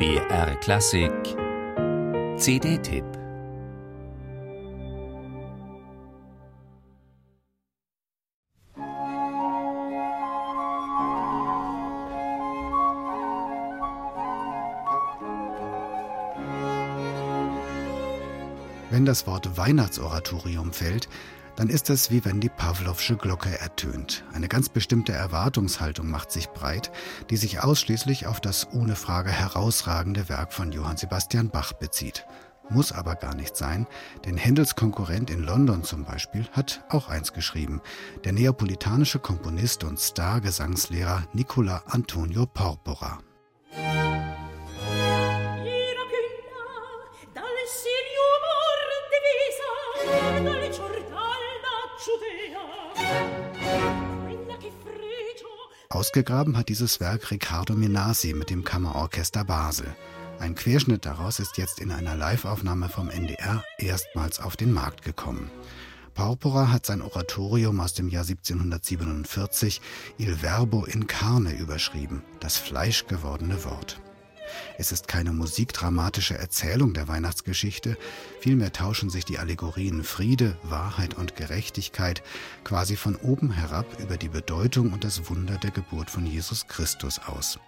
BR Klassik. CD-Tipp Wenn das Wort Weihnachtsoratorium fällt, dann ist es wie wenn die Pawlowsche Glocke ertönt. Eine ganz bestimmte Erwartungshaltung macht sich breit, die sich ausschließlich auf das ohne Frage herausragende Werk von Johann Sebastian Bach bezieht. Muss aber gar nicht sein, denn Händels Konkurrent in London zum Beispiel hat auch eins geschrieben. Der neapolitanische Komponist und Star-Gesangslehrer Nicola Antonio Porpora. Ausgegraben hat dieses Werk Riccardo Minasi mit dem Kammerorchester Basel. Ein Querschnitt daraus ist jetzt in einer Liveaufnahme vom NDR erstmals auf den Markt gekommen. Porpora hat sein Oratorium aus dem Jahr 1747 Il Verbo in Carne überschrieben, das fleischgewordene Wort. Es ist keine musikdramatische Erzählung der Weihnachtsgeschichte, vielmehr tauschen sich die Allegorien Friede, Wahrheit und Gerechtigkeit quasi von oben herab über die Bedeutung und das Wunder der Geburt von Jesus Christus aus.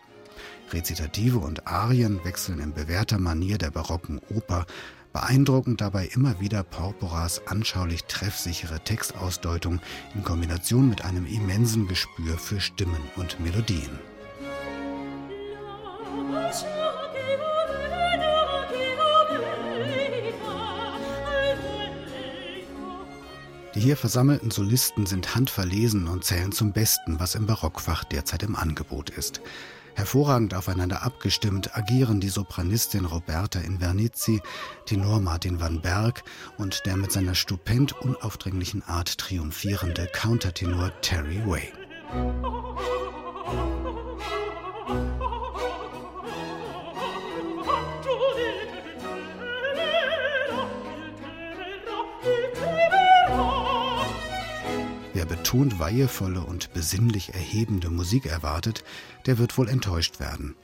Rezitative und Arien wechseln in bewährter Manier der barocken Oper, beeindruckend dabei immer wieder Porporas anschaulich treffsichere Textausdeutung in Kombination mit einem immensen Gespür für Stimmen und Melodien. Die hier versammelten Solisten sind handverlesen und zählen zum Besten, was im Barockfach derzeit im Angebot ist. Hervorragend aufeinander abgestimmt agieren die Sopranistin Roberta Invernizi, Tenor Martin van Berg und der mit seiner stupend unaufdringlichen Art triumphierende Countertenor Terry Way. Betont weihevolle und besinnlich erhebende Musik erwartet, der wird wohl enttäuscht werden.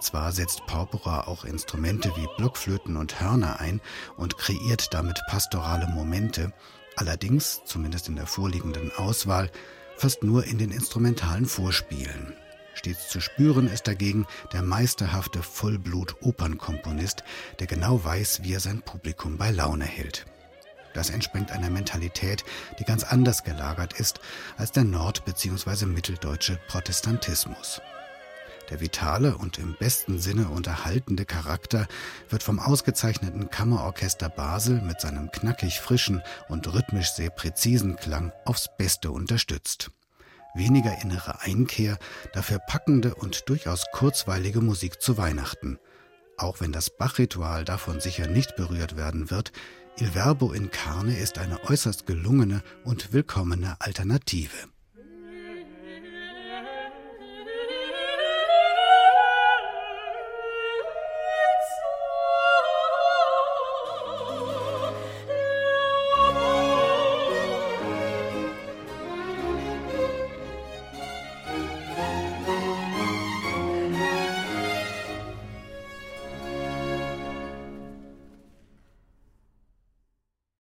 Zwar setzt Porpora auch Instrumente wie Blockflöten und Hörner ein und kreiert damit pastorale Momente, allerdings, zumindest in der vorliegenden Auswahl, fast nur in den instrumentalen Vorspielen. Stets zu spüren ist dagegen der meisterhafte Vollblut-Opernkomponist, der genau weiß, wie er sein Publikum bei Laune hält. Das entspringt einer Mentalität, die ganz anders gelagert ist als der nord- bzw. mitteldeutsche Protestantismus. Der vitale und im besten Sinne unterhaltende Charakter wird vom ausgezeichneten Kammerorchester Basel mit seinem knackig frischen und rhythmisch sehr präzisen Klang aufs Beste unterstützt. Weniger innere Einkehr, dafür packende und durchaus kurzweilige Musik zu Weihnachten. Auch wenn das Bach-Ritual davon sicher nicht berührt werden wird, Il Verbo in Carne ist eine äußerst gelungene und willkommene Alternative.